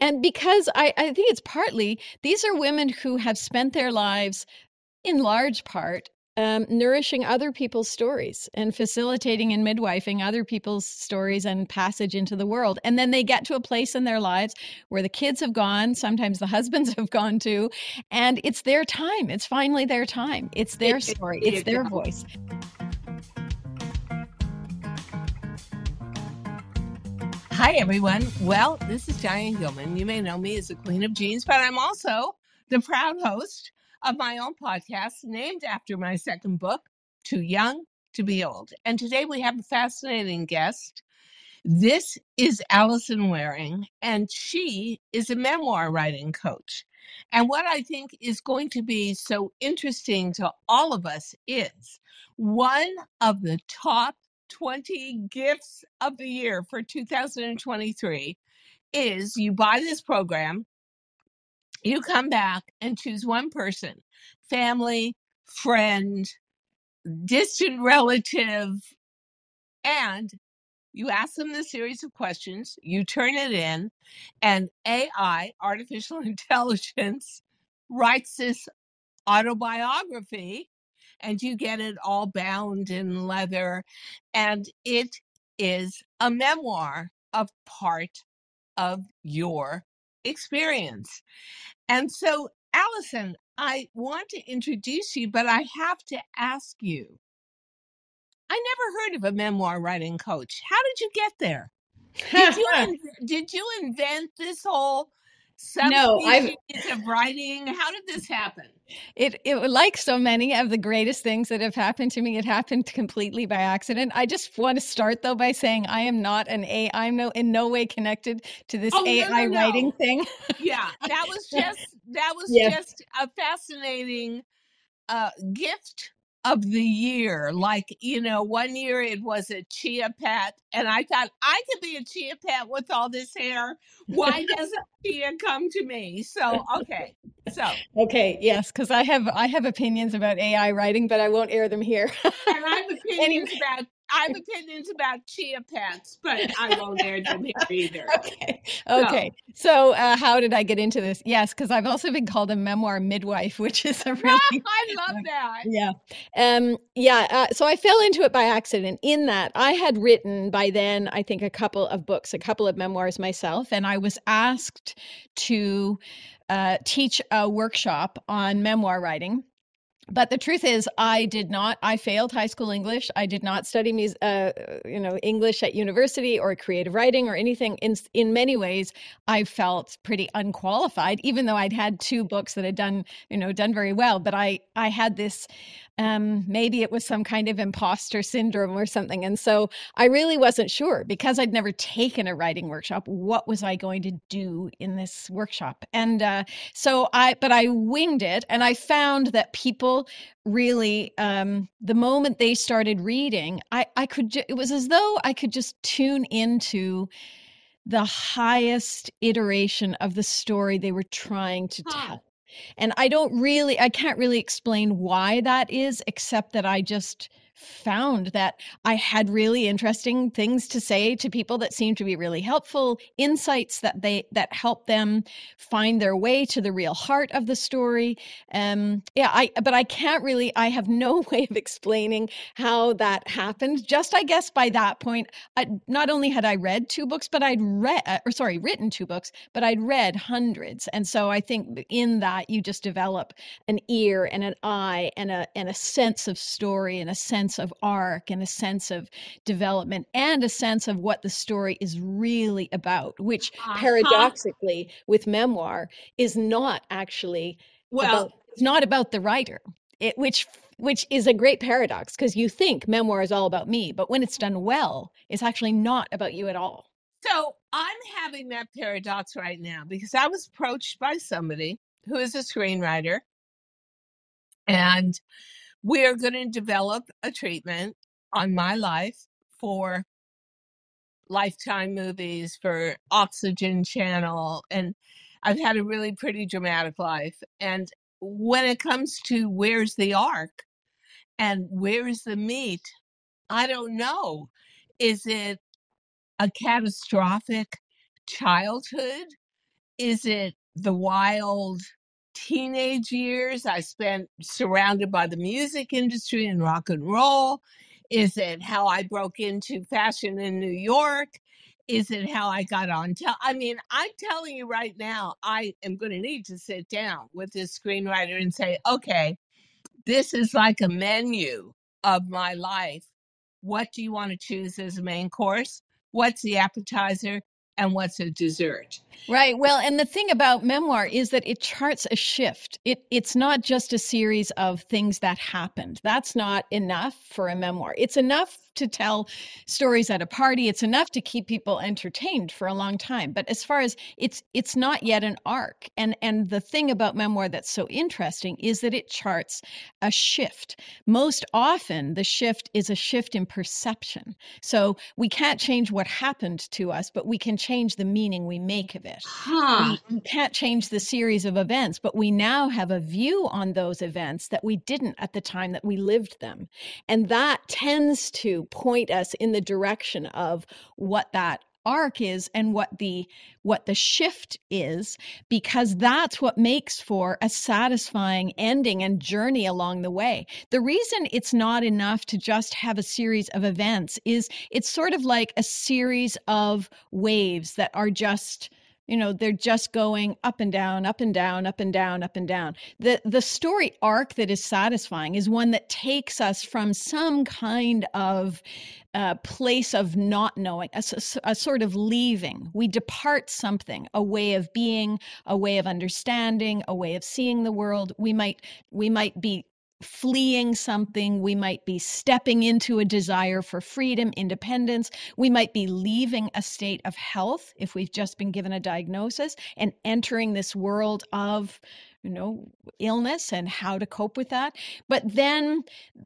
And because I, I think it's partly these are women who have spent their lives in large part um, nourishing other people's stories and facilitating and midwifing other people's stories and passage into the world. And then they get to a place in their lives where the kids have gone, sometimes the husbands have gone too, and it's their time. It's finally their time. It's their story, it's their voice. Hi, everyone. Well, this is Diane Gilman. You may know me as the Queen of Jeans, but I'm also the proud host of my own podcast named after my second book, Too Young to Be Old. And today we have a fascinating guest. This is Alison Wearing, and she is a memoir writing coach. And what I think is going to be so interesting to all of us is one of the top 20 gifts of the year for 2023 is you buy this program, you come back and choose one person, family, friend, distant relative, and you ask them the series of questions, you turn it in, and AI, artificial intelligence, writes this autobiography and you get it all bound in leather. And it is a memoir of part of your experience. And so, Alison, I want to introduce you, but I have to ask you. I never heard of a memoir writing coach. How did you get there? Did you did you invent this whole no, I've of writing. How did this happen? It it like so many of the greatest things that have happened to me, it happened completely by accident. I just want to start though by saying I am not an A. I'm no in no way connected to this oh, AI no, no, no. writing thing. yeah, that was just that was yes. just a fascinating uh, gift of the year. Like, you know, one year it was a chia pet, and I thought I could be a chia pet with all this hair. Why doesn't chia come to me? So, okay. So, okay, yes, because I have I have opinions about AI writing, but I won't air them here. and I have opinions anyway. about I have opinions about chia pets, but I won't air them here either. Okay. Okay. So, so uh, how did I get into this? Yes, because I've also been called a memoir midwife, which is a really. I love that. Yeah. Um, yeah. Uh, so I fell into it by accident in that I had written by then, I think, a couple of books, a couple of memoirs myself, and I was asked to uh, teach a workshop on memoir writing but the truth is i did not i failed high school english. I did not study uh, you know english at university or creative writing or anything. In in many ways i felt pretty unqualified even though i'd had two books that had done you know done very well. But i i had this um, maybe it was some kind of imposter syndrome or something. And so I really wasn't sure because I'd never taken a writing workshop. What was I going to do in this workshop? And uh, so I, but I winged it and I found that people really, um, the moment they started reading, I, I could, ju- it was as though I could just tune into the highest iteration of the story they were trying to tell. And I don't really, I can't really explain why that is, except that I just found that I had really interesting things to say to people that seemed to be really helpful, insights that they that help them find their way to the real heart of the story. Um yeah, I but I can't really I have no way of explaining how that happened. Just I guess by that point, I, not only had I read two books, but I'd read uh, or sorry, written two books, but I'd read hundreds. And so I think in that you just develop an ear and an eye and a and a sense of story and a sense sense of arc and a sense of development and a sense of what the story is really about, which uh-huh. paradoxically with memoir is not actually well, about, it's not about the writer. It, which which is a great paradox because you think memoir is all about me, but when it's done well, it's actually not about you at all. So I'm having that paradox right now because I was approached by somebody who is a screenwriter and we're going to develop a treatment on my life for Lifetime movies, for Oxygen Channel. And I've had a really pretty dramatic life. And when it comes to where's the arc and where's the meat, I don't know. Is it a catastrophic childhood? Is it the wild teenage years I spent surrounded by the music industry and rock and roll? Is it how I broke into fashion in New York? Is it how I got on? Tel- I mean, I'm telling you right now, I am going to need to sit down with this screenwriter and say, okay, this is like a menu of my life. What do you want to choose as a main course? What's the appetizer? And what's a dessert? Right. Well, and the thing about memoir is that it charts a shift. It it's not just a series of things that happened. That's not enough for a memoir. It's enough to tell stories at a party. It's enough to keep people entertained for a long time. But as far as it's it's not yet an arc. And and the thing about memoir that's so interesting is that it charts a shift. Most often the shift is a shift in perception. So we can't change what happened to us, but we can change the meaning we make of it. Huh. We, we can't change the series of events, but we now have a view on those events that we didn't at the time that we lived them. And that tends to point us in the direction of what that arc is and what the what the shift is because that's what makes for a satisfying ending and journey along the way. The reason it's not enough to just have a series of events is it's sort of like a series of waves that are just you know they're just going up and down up and down up and down up and down. The the story arc that is satisfying is one that takes us from some kind of uh, place of not knowing a, a sort of leaving. We depart something a way of being a way of understanding a way of seeing the world. We might we might be fleeing something. We might be stepping into a desire for freedom, independence. We might be leaving a state of health if we've just been given a diagnosis and entering this world of you know illness and how to cope with that but then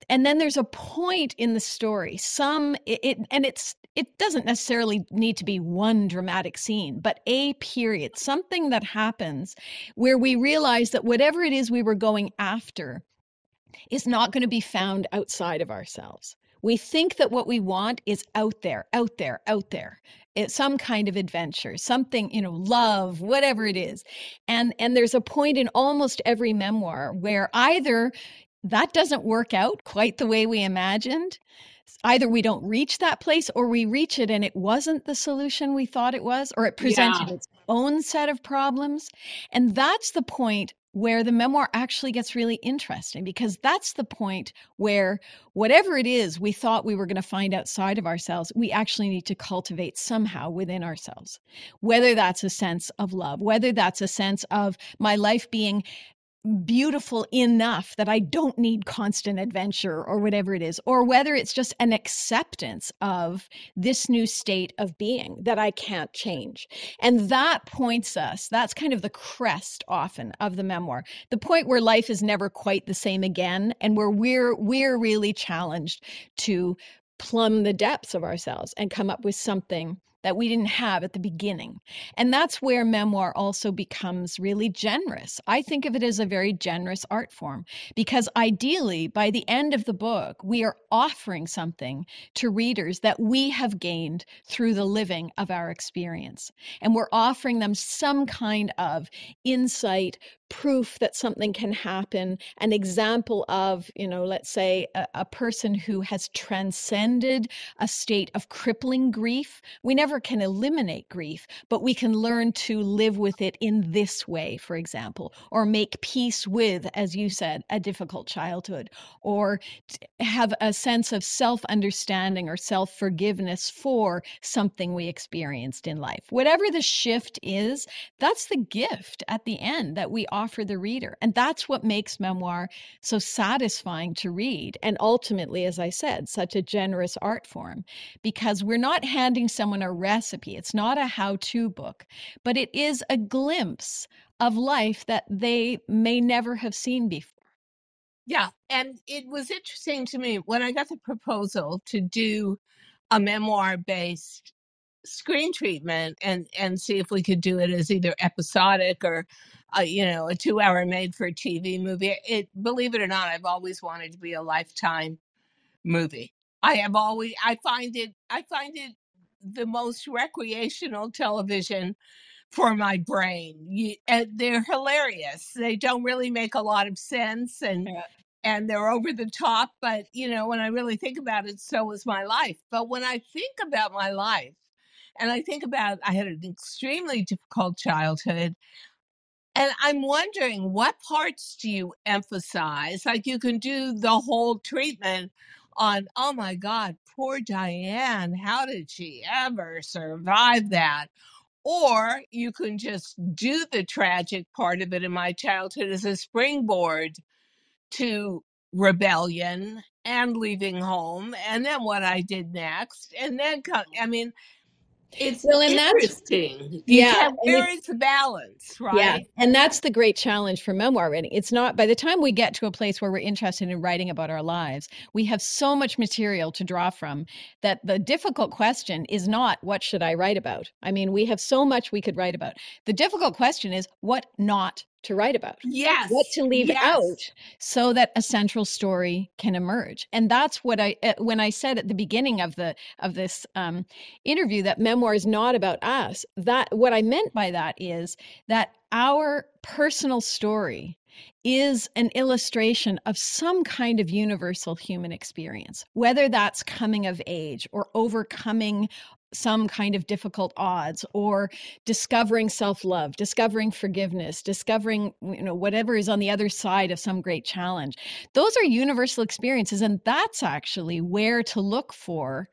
and then there's a point in the story some it, it and it's it doesn't necessarily need to be one dramatic scene, but a period, something that happens where we realize that whatever it is we were going after is not going to be found outside of ourselves. We think that what we want is out there, out there, out there. It's some kind of adventure, something, you know, love, whatever it is. And and there's a point in almost every memoir where either that doesn't work out quite the way we imagined, either we don't reach that place or we reach it and it wasn't the solution we thought it was or it presented yeah. its own set of problems and that's the point where the memoir actually gets really interesting because that's the point where whatever it is we thought we were going to find outside of ourselves, we actually need to cultivate somehow within ourselves. Whether that's a sense of love, whether that's a sense of my life being beautiful enough that I don't need constant adventure or whatever it is, or whether it's just an acceptance of this new state of being that I can't change. And that points us, that's kind of the crest often of the memoir, the point where life is never quite the same again and where we're we're really challenged to plumb the depths of ourselves and come up with something that we didn't have at the beginning. And that's where memoir also becomes really generous. I think of it as a very generous art form because ideally, by the end of the book, we are offering something to readers that we have gained through the living of our experience. And we're offering them some kind of insight, proof that something can happen, an example of, you know, let's say a, a, person who has transcended a state of crippling grief. We never can eliminate grief, but we can learn to live with it in this way, for example, or make peace with, as you said, a difficult childhood, or have a sense of self understanding or self forgiveness for something we experienced in life. Whatever the shift is, that's the gift at the end that we offer the reader. And that's what makes memoir so satisfying to read. And ultimately, as I said, such a generous art form because we're not handing someone a recipe, it's not a how to book, but it is a glimpse of life that they may never have seen before. Yeah. And it was interesting to me when I got the proposal to do a memoir based screen treatment and and see if we could do it as either episodic or uh, you know a two hour made for tv movie it believe it or not i've always wanted to be a lifetime movie i have always i find it i find it the most recreational television for my brain. You, they're hilarious. They don't really make a lot of sense and Yeah. and they're over the top, but you know, when I really think about it, so was my life. But when I think about my life and I think about I had an extremely difficult childhood and I'm wondering what parts do you emphasize? Like you can do the whole treatment on, oh my God, poor Diane, how did she ever survive that? Or you can just do the tragic part of it in my childhood as a springboard to rebellion and leaving home and then what I did next. And then, co- mm. I mean, it's Well, and that's interesting. You yeah, where the balance, right? yeah, and that's the great challenge for memoir writing. It's not by the time we get to a place where we're interested in writing about our lives, we have so much material to draw from that the difficult question is not what should I write about? I mean, we have so much we could write about. The difficult question is what not to write about. What to leave out so that a central story can emerge. And that's what I uh, when I said at the beginning of the of this um, interview that memoir is not about us. That what I meant by that is that our personal story is an illustration of some kind of universal human experience, whether that's coming of age or overcoming some kind of difficult odds or discovering self-love discovering forgiveness discovering you know whatever is on the other side of some great challenge. Those are universal experiences and that's actually where to look for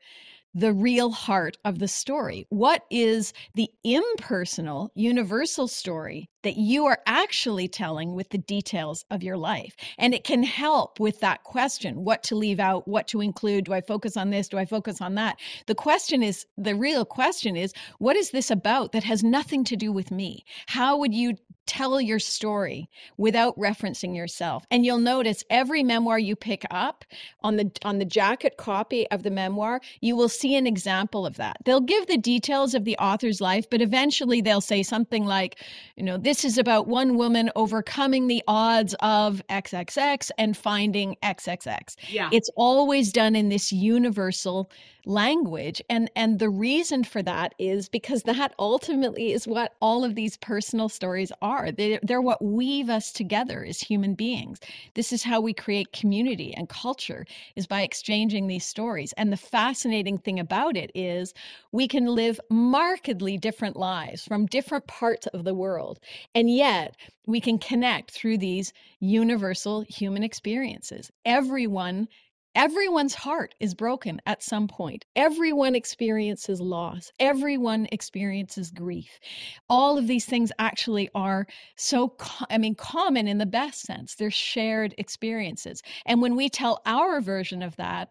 the real heart of the story. What is the impersonal, universal story that you are actually telling with the details of your life? And it can help with that question what to leave out, what to include. Do I focus on this? Do I focus on that? The question is the real question is what is this about that has nothing to do with me? How would you tell your story without referencing yourself? And you'll notice every memoir you pick up on the on the jacket copy of the memoir, you will see an example of that. They'll give the details of the author's life, but eventually they'll say something like, you know, this is about one woman overcoming the odds of XXX and finding XXX. Yeah. It's always done in this universal language and and the reason for that is because that ultimately is what all of these personal stories are they, they're what weave us together as human beings. This is how we create community and culture is by exchanging these stories. And the fascinating thing about it is we can live markedly different lives from different parts of the world. And yet we can connect through these universal human experiences. Everyone Everyone's heart is broken at some point. Everyone experiences loss. Everyone experiences grief. All of these things actually are so, co- I mean, common in the best sense. They're shared experiences. And when we tell our version of that,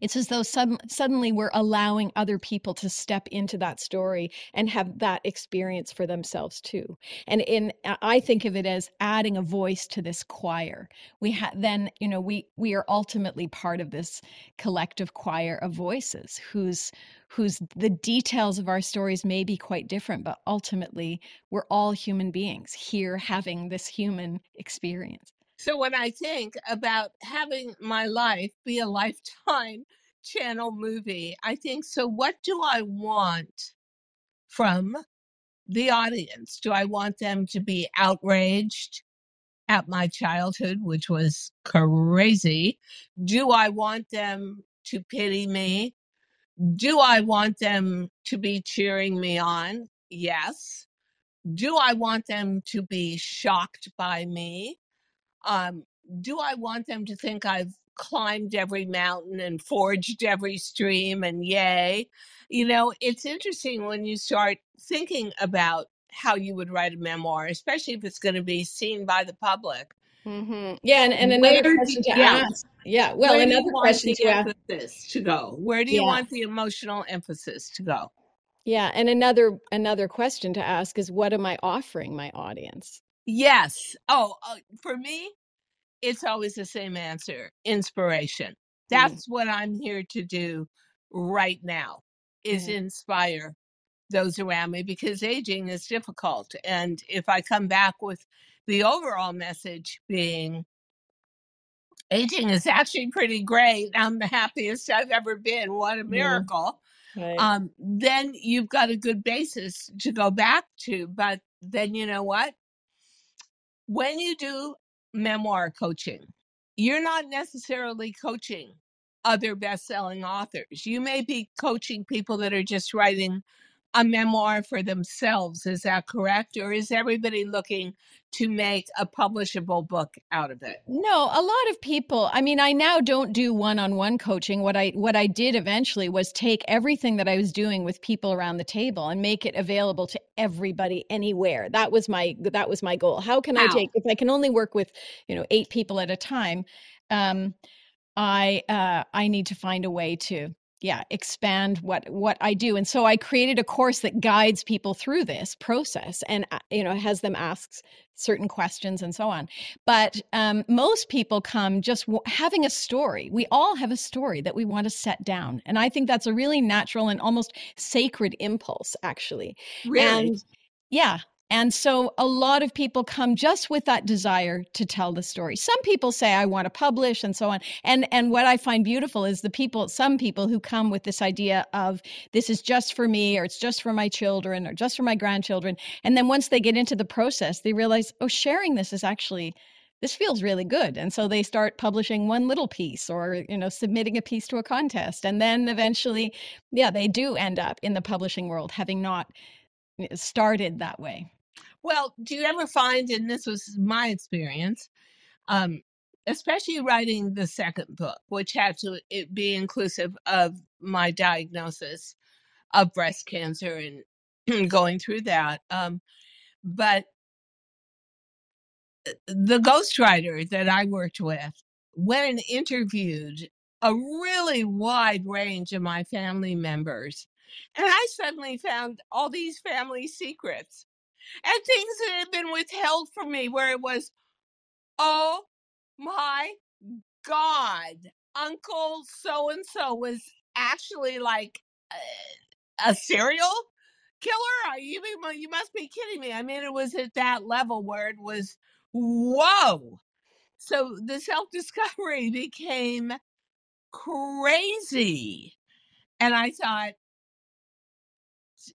it's as though sudden, suddenly we're allowing other people to step into that story and have that experience for themselves too. And in uh, I think of it as adding a voice to this choir. We ha- then you know we we are ultimately part of this collective choir of voices whose whose the details of our stories may be quite different, but ultimately we're all human beings here having this human experience. So when I think about having my life be a lifetime channel movie, I think, so what do I want from the audience? Do I want them to be outraged at my childhood, which was crazy? Do I want them to pity me? Do I want them to be cheering me on? Yes. Do I want them to be shocked by me? Um, do I want them to think I've climbed every mountain and forged every stream and yay? You know, it's interesting when you start thinking about how you would write a memoir, especially if it's going to be seen by the public. hmm Yeah, and, and another Where question to yeah, ask. Yeah, well, where another question to ask. emphasis to go? Where do you Yeah, want the emotional emphasis to go? yeah, and another another question to ask is, what am I offering my audience? Yes. Oh, uh, for me, it's always the same answer inspiration. Mm, That's what I'm here to do right now is yeah, inspire those around me because aging is difficult. And if I come back with the overall message being aging is actually pretty great, I'm the happiest I've ever been. What a miracle. right. um, then you've got a good basis to go back to. But then you know what? When you do memoir coaching, you're not necessarily coaching other best-selling authors. You may be coaching people that are just writing a memoir for themselves. Is that correct? Or is everybody looking to make a publishable book out of it? No, a lot of people. I mean, I now don't do one-on-one coaching. What I what I did eventually was take everything that I was doing with people around the table and make it available to everybody anywhere. That was my that was my goal. How can? I take if I can only work with, you know, 8 people at a time, um I uh I need to find a way to yeah expand what what i do. And so i created a course that guides people through this process and uh, you know has them ask certain questions and so on. But um, most people come just w- having a story. We all have a story that we want to set down. And i think that's a really natural and almost sacred impulse actually. Really? and yeah and so a lot of people come just with that desire to tell the story. Some people say I want to publish and so on. And and what I find beautiful is the people some people who come with this idea of this is just for me or it's just for my children or just for my grandchildren. And then once they get into the process, they realize, "Oh, sharing this is actually this feels really good and so they start publishing one little piece or you know submitting a piece to a contest and then eventually yeah they do end up in the publishing world having not started that way well, do you ever find, and this was my experience, um, especially writing the second book, which had to be inclusive of my diagnosis of breast cancer and going through that. Um, but uh, the ghostwriter that I worked with went and interviewed a really wide range of my family members. And I suddenly found all these family secrets and things that had been withheld from me where it was, oh my God, Uncle so and so was actually like a, a serial killer. You, you must be kidding me. I mean, it was at that level where it was, whoa. So the self discovery became crazy. And I thought,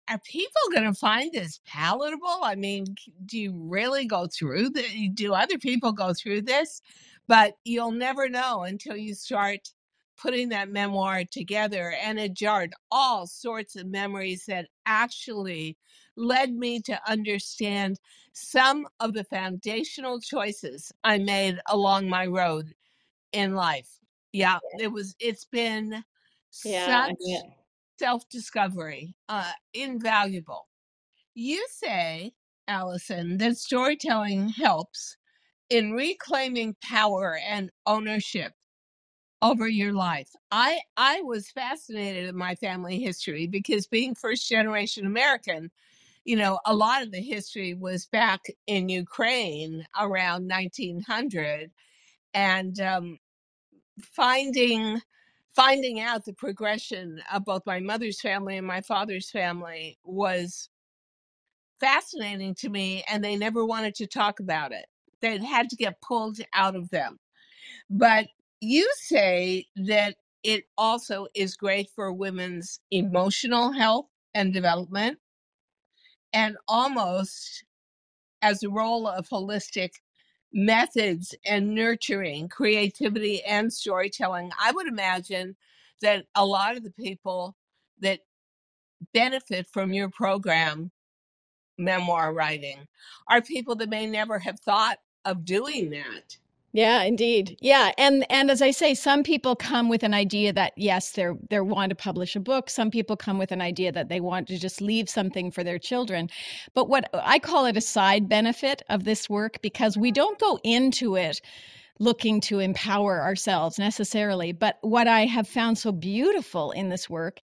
are people going to find this palatable? I mean, do you really go through the do other people go through this? But you'll never know until you start putting that memoir together and it jarred all sorts of memories that actually led me to understand some of the foundational choices I made along my road in life. Yeah, it was it's been yeah, such self discovery, uh, invaluable. You say, Alison, that storytelling helps in reclaiming power and ownership over your life. I I was fascinated in my family history because being first generation American, you know, a lot of the history was back in Ukraine around 1900 and um, finding finding out the progression of both my mother's family and my father's family was fascinating to me and they never wanted to talk about it. They had to get pulled out of them. But you say that it also is great for women's emotional health and development and almost as a role of holistic methods and nurturing creativity and storytelling. I would imagine that a lot of the people that benefit from your program, memoir writing, are people that may never have thought of doing that. Yeah, indeed. Yeah, and and as I say, some people come with an idea that yes, they're they want to publish a book. Some people come with an idea that they want to just leave something for their children. But what I call it a side benefit of this work because we don't go into it looking to empower ourselves necessarily, but what I have found so beautiful in this work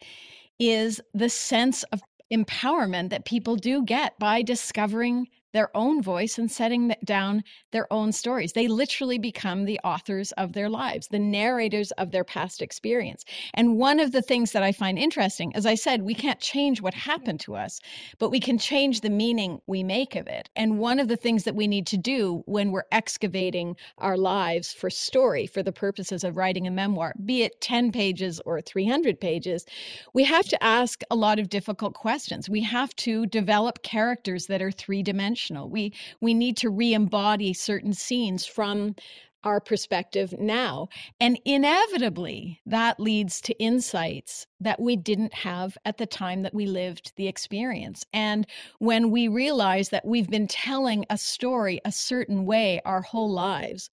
is the sense of empowerment that people do get by discovering their own voice and setting down their own stories. They literally become the authors of their lives, the narrators of their past experience. And one of the things that I find interesting, as I said, we can't change what happened to us, but we can change the meaning we make of it. And one of the things that we need to do when we're excavating our lives for story, for the purposes of writing a memoir, be it 10 pages or 300 pages, we have to ask a lot of difficult questions. We have to develop characters that are three dimensional. We we need to re-embody certain scenes from our perspective now. And inevitably, that leads to insights that we didn't have at the time that we lived the experience. And when we realize that we've been telling a story a certain way our whole lives,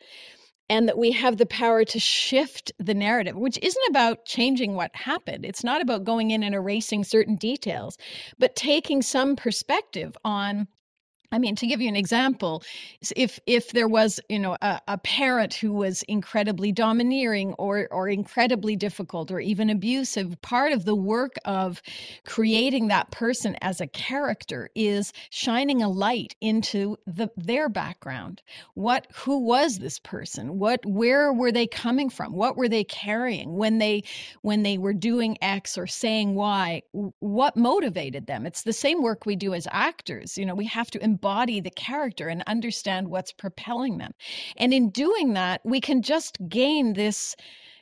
and that we have the power to shift the narrative, which isn't about changing what happened. It's not about going in and erasing certain details, but taking some perspective on I mean, to give you an example, if if there was, you know, a, a, parent who was incredibly domineering or or incredibly difficult or even abusive, part of the work of creating that person as a character is shining a light into the their background. What who was this person? What where were they coming from? What were they carrying when they when they were doing X or saying Y? What motivated them? It's the same work we do as actors. You know, we have to embody the character and understand what's propelling them. And in doing that, we can just gain this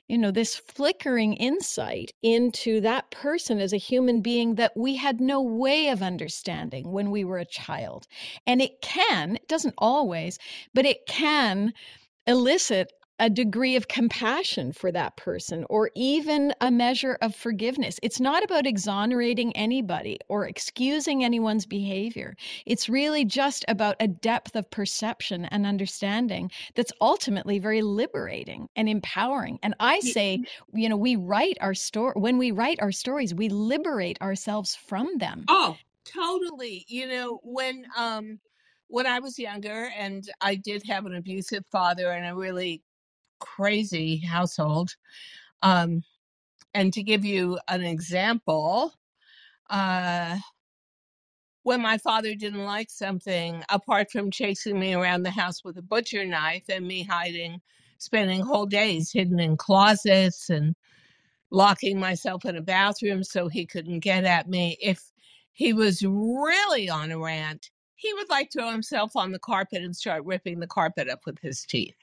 you know this flickering insight into that person as a human being that we had no way of understanding when we were a child and it can it doesn't always but it can elicit a degree of compassion for that person or even a measure of forgiveness. It's not about exonerating anybody or excusing anyone's behavior. It's really just about a depth of perception and understanding that's ultimately very liberating and empowering. And I say, you know, we write our story when we write our stories, we liberate ourselves from them. Oh, totally. You know, when um when I was younger and I did have an abusive father and I really crazy household. Um, and to give you an example, uh, when my father didn't like something, apart from chasing me around the house with a butcher knife and me hiding, spending whole days hidden in closets and locking myself in a bathroom so he couldn't get at me, if he was really on a rant, he would like to throw himself on the carpet and start ripping the carpet up with his teeth.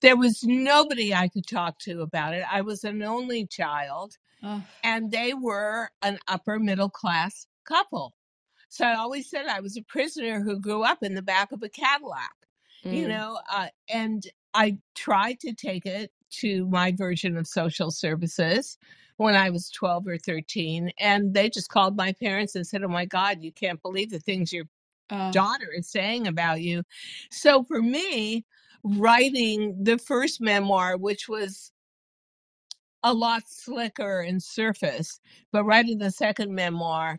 There was nobody I could talk to about it. I was an only child, oh. and they were an upper middle class couple. So I always said I was a prisoner who grew up in the back of a Cadillac, mm. you know, uh, and I tried to take it to my version of social services when I was 12 or 13. And they just called my parents and said, Oh my God, you can't believe the things your uh. daughter is saying about you. So for me, writing the first memoir, which was a lot slicker and surface, but writing the second memoir,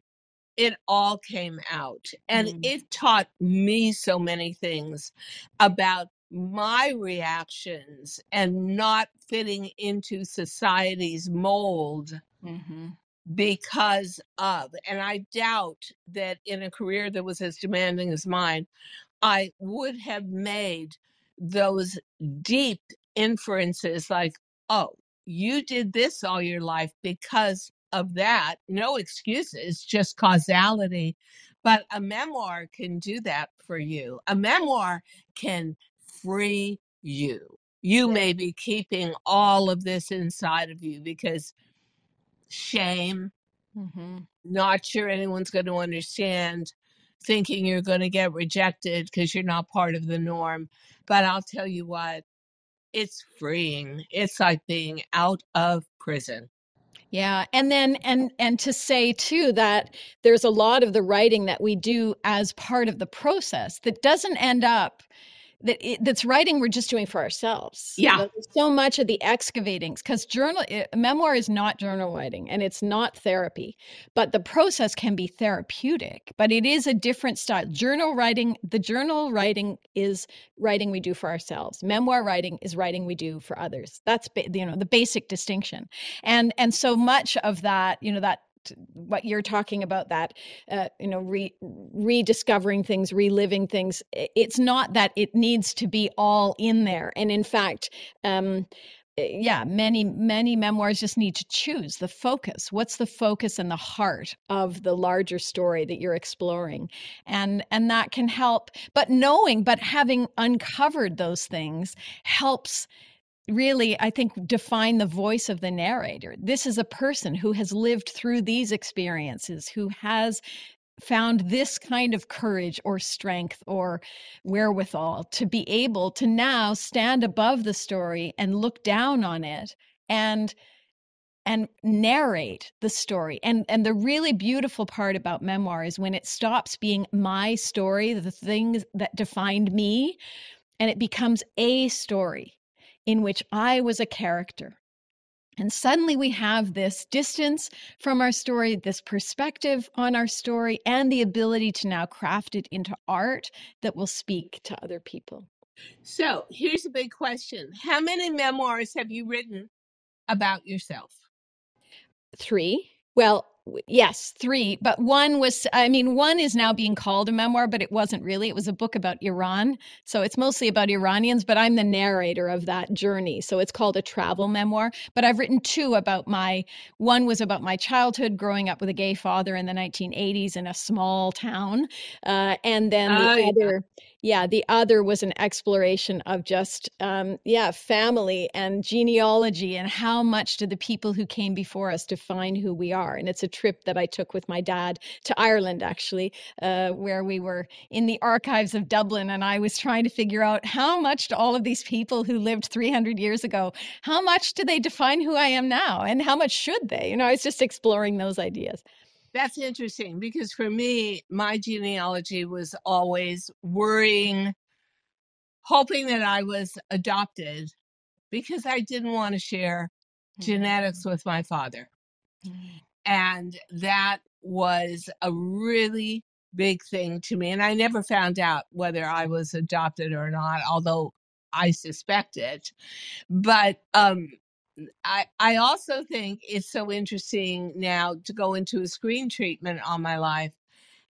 it all came out. And mm. it taught me so many things about my reactions and not fitting into society's mold. Mm-hmm because of. And I doubt that in a career that was as demanding as mine, I would have made those deep inferences like, oh, you did this all your life because of that. No excuses, just causality. But a memoir can do that for you. A memoir can free you. You may be keeping all of this inside of you because shame, mm-hmm. not sure anyone's going to understand, thinking you're going to get rejected because you're not part of the norm. But I'll tell you what, it's freeing. It's like being out of prison. Yeah, and then and and to say too that there's a lot of the writing that we do as part of the process that doesn't end up that it, that's writing we're just doing for ourselves. Yeah. so much of the excavating because journal it, eh, memoir is not journal writing and it's not therapy, but the process can be therapeutic, but it is a different style. Journal writing, the journal writing is writing we do for ourselves. Memoir writing is writing we do for others. That's you know the basic distinction. And and so much of that, you know that what you're talking about that uh, you know re- rediscovering things reliving things it's not that it needs to be all in there. And in fact um, eh, yeah many many memoirs just need to choose the focus. What's the focus and the heart of the larger story that you're exploring? And and that can help. But knowing but having uncovered those things helps really, I think, define the voice of the narrator. This is a person who has lived through these experiences, who has found this kind of courage or strength or wherewithal to be able to now stand above the story and look down on it and and narrate the story and and the really beautiful part about memoir is when it stops being my story the things that defined me and it becomes a story in which I was a character. And suddenly we have this distance from our story, this perspective on our story, and the ability to now craft it into art that will speak to other people. So here's a big question How many memoirs have you written about yourself? Three. Well, yes, three, but one was, I mean, one is now being called a memoir, but it wasn't really. It was a book about Iran. So it's mostly about Iranians, but I'm the narrator of that journey. So it's called a travel memoir. But I've written two about my, one was about my childhood growing up with a gay father in the 1980s in a small town. Uh, and then the oh, other, yeah yeah the other was an exploration of just um, yeah family and genealogy and how much do the people who came before us define who we are. And it's a trip that i took with my dad to ireland actually uh, where we were in the archives of dublin and i was trying to figure out how much do all of these people who lived 300 years ago how much do they define who i am now and how much should they? You know i was just exploring those ideas that's interesting because for me, my genealogy was always worrying, hoping that I was adopted because I didn't want to share genetics mm. with my father. Mm. And that was a really big thing to me. And I never found out whether I was adopted or not, although I suspect it. But um, I, I also think it's so interesting now to go into a screen treatment on my life.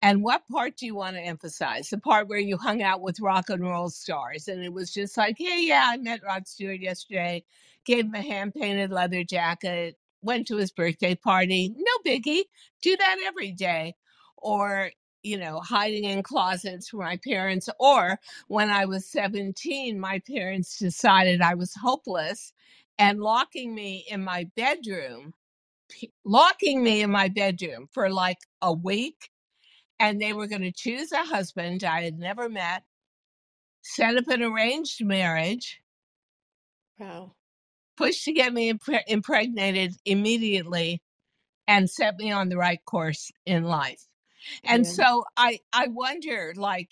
And what part do you want to emphasize? The part where you hung out with rock and roll stars and it was just like, hey, yeah, I met Rod Stewart yesterday, gave him a hand painted leather jacket, went to his birthday party. No biggie. Do that every day. Or, you know, hiding in closets for my parents. Or when I was 17, my parents decided I was hopeless and locking me in my bedroom, locking me in my bedroom for like a week. And they were going to choose a husband I had never met, set up an arranged marriage. Wow. Push to get me impre- impregnated immediately and set me on the right course in life. And yeah. so I I wonder like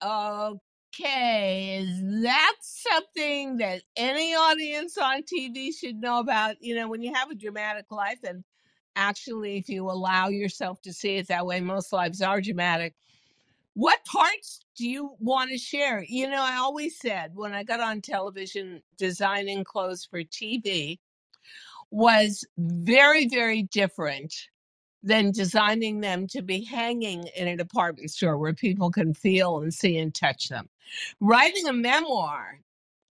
uh, Okay, is that something that any audience on TV should know about? You know, when you have a dramatic life, and actually, if you allow yourself to see it that way, most lives are dramatic. What parts do you want to share? You know, I always said when I got on television designing clothes for TV was very, very different than designing them to be hanging in a department store where people can feel and see and touch them. Writing a memoir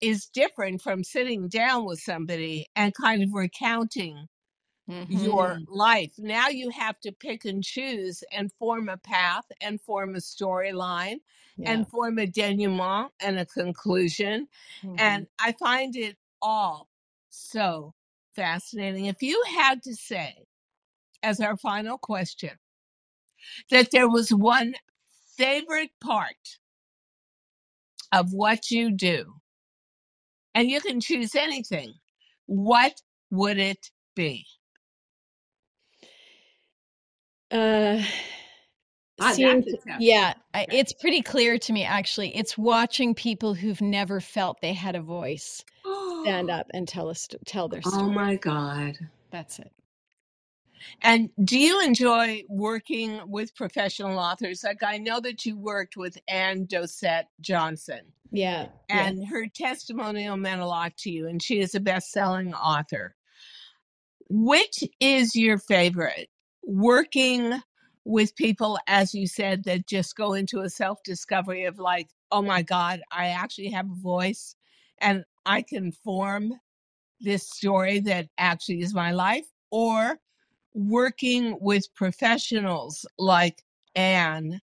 is different from sitting down with somebody and kind of recounting your mm-hmm. life. Now you have to pick and choose and form a path and form a storyline Yeah. and form a denouement and a conclusion. hmm And I find it all so fascinating. If you had to say, as our final question that there was one favorite part of what you do, and you can choose anything, what would it be? Uh, seeing, yeah, it's pretty clear to me actually. It's watching people who've never felt they had a voice stand up and tell us tell their story. Oh my god. That's it. And do you enjoy working with professional authors? Like I know that you worked with Ann Dowsett Johnston. Yeah. And yeah. her testimonial meant a lot to you, and she is a best selling author. Which is your favorite? working with people, as you said, that just go into a self discovery of like, oh my God, I actually have a voice and I can form this story that actually is my life, or working with professionals like Ann,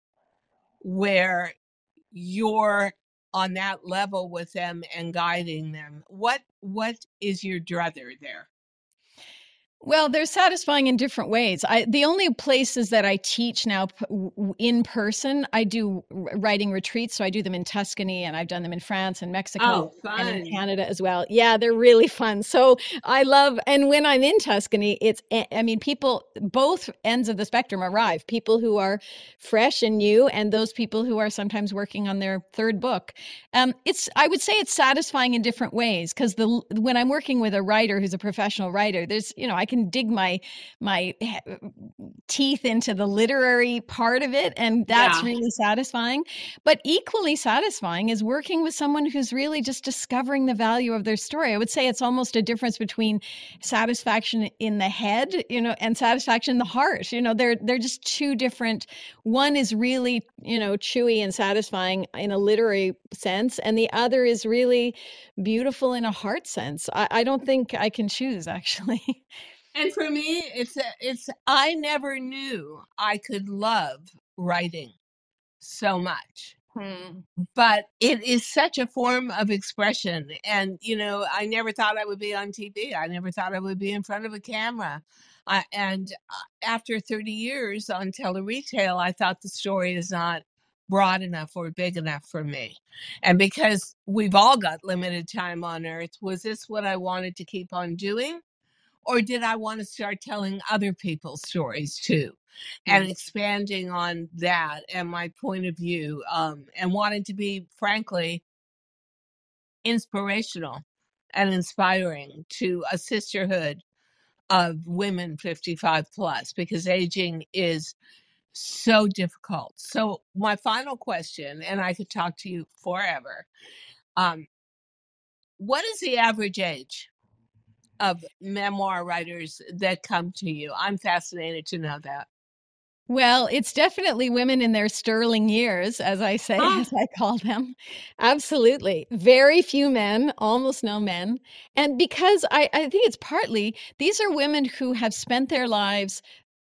where you're on that level with them and guiding them. What what is your druther there? Well, they're satisfying in different ways. I, the only places that I teach now in person, I do writing retreats. So I do them in Tuscany and I've done them in France and Mexico oh, and in Canada as well. Yeah, they're really fun. So I love, and when I'm in Tuscany, it's, I mean, people, both ends of the spectrum arrive people who are fresh and new, and those people who are sometimes working on their third book. Um, it's, I would say it's satisfying in different ways because the, when I'm working with a writer who's a professional writer, there's, you know, I can can dig my my teeth into the literary part of it and that's yeah. really satisfying. But equally satisfying is working with someone who's really just discovering the value of their story. I would say it's almost a difference between satisfaction in the head you know and satisfaction in the heart. You know they're they're just two different one is really you know chewy and satisfying in a literary sense and the other is really beautiful in a heart sense. I, I don't think i can choose actually And for me, it's it's I never knew I could love writing so much. Hmm. But it is such a form of expression. And, you know, I never thought I would be on TV. I never thought I would be in front of a camera. Uh, and after 30 years on tele-retail, I thought the story is not broad enough or big enough for me. And because we've all got limited time on earth, was this what I wanted to keep on doing? Or did I want to start telling other people's stories too? And mm. expanding on that and my point of view, um, and wanting to be, frankly, inspirational and inspiring to a sisterhood of women 55 plus because aging is so difficult. So, my final question, and I could talk to you forever um, what is the average age of memoir writers that come to you? I'm fascinated to know that. Well, it's definitely women in their sterling years, as I say, ah. as I call them. Absolutely. Very few men, almost no men. And because I, I think it's partly, these are women who have spent their lives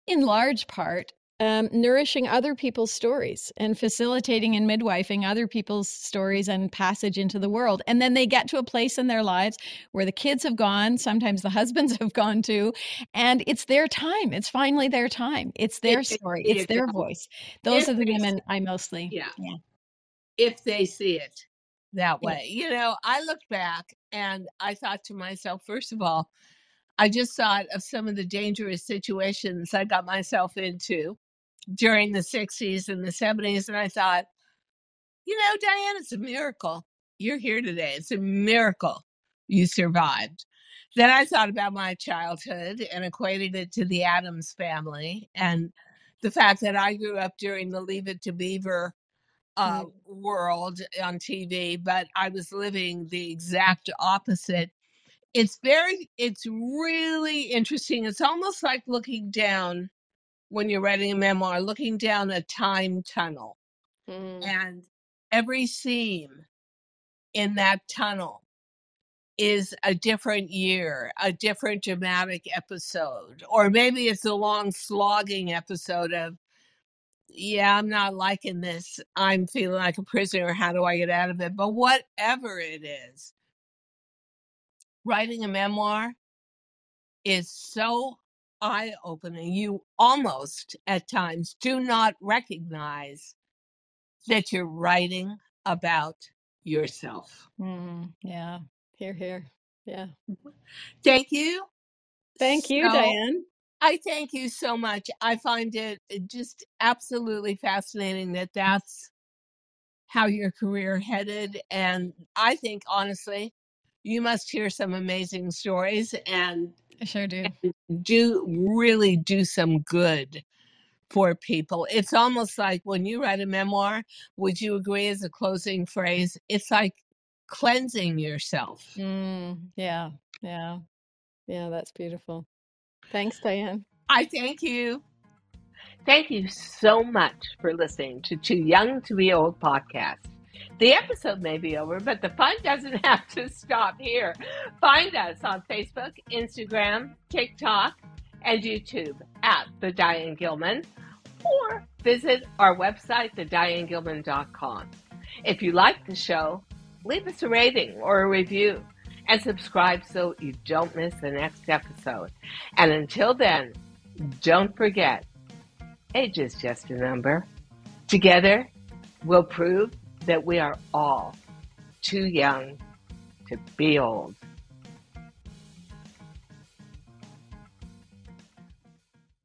in large part um, nourishing other people's stories and facilitating and midwifing other people's stories and passage into the world. And then they get to a place in their lives where the kids have gone, sometimes the husbands have gone too, and it's their time. It's finally their time. It's their story, it's their voice. Those if are the women I mostly. Yeah. yeah. If they see it that way. Yeah. You know, I looked back and I thought to myself, first of all, I just thought of some of the dangerous situations I got myself into during the 60s and the 70s. And I thought, you know, Diane, it's a miracle. You're here today. It's a miracle you survived. Then I thought about my childhood and equated it to the Addams family and the fact that I grew up during the Leave It to Beaver uh, mm. world on TV, but I was living the exact opposite. It's very, it's really interesting. It's almost like looking down when you're writing a memoir, looking down a time tunnel. Mm. And every seam in that tunnel is a different year, a different dramatic episode, or maybe it's a long slogging episode of, yeah, I'm not liking this. I'm feeling like a prisoner. How do I get out of it? But whatever it is, writing a memoir is so eye opening. You almost at times do not recognize that you're writing about yourself. Mm, yeah. Here, here. Yeah. Thank you. Thank you, so, Diane. I thank you so much. I find it just absolutely fascinating that that's how your career headed. And I think, honestly, you must hear some amazing stories and I sure do. do really do some good for people. It's almost like when you write a memoir, would you agree as a closing phrase? It's like cleansing yourself. Mm, yeah, yeah, yeah, that's beautiful. Thanks, Diane. I thank you. Thank you so much for listening to Too Young to Be Old podcast. The episode may be over, but the fun doesn't have to stop here. Find us on Facebook, Instagram, TikTok, and YouTube at The Diane Gilman, or visit our website, thedianegilman.com. If you like the show, leave us a rating or a review and subscribe so you don't miss the next episode. And until then, don't forget, age is just a number. Together, we'll prove that we are all too young to be old.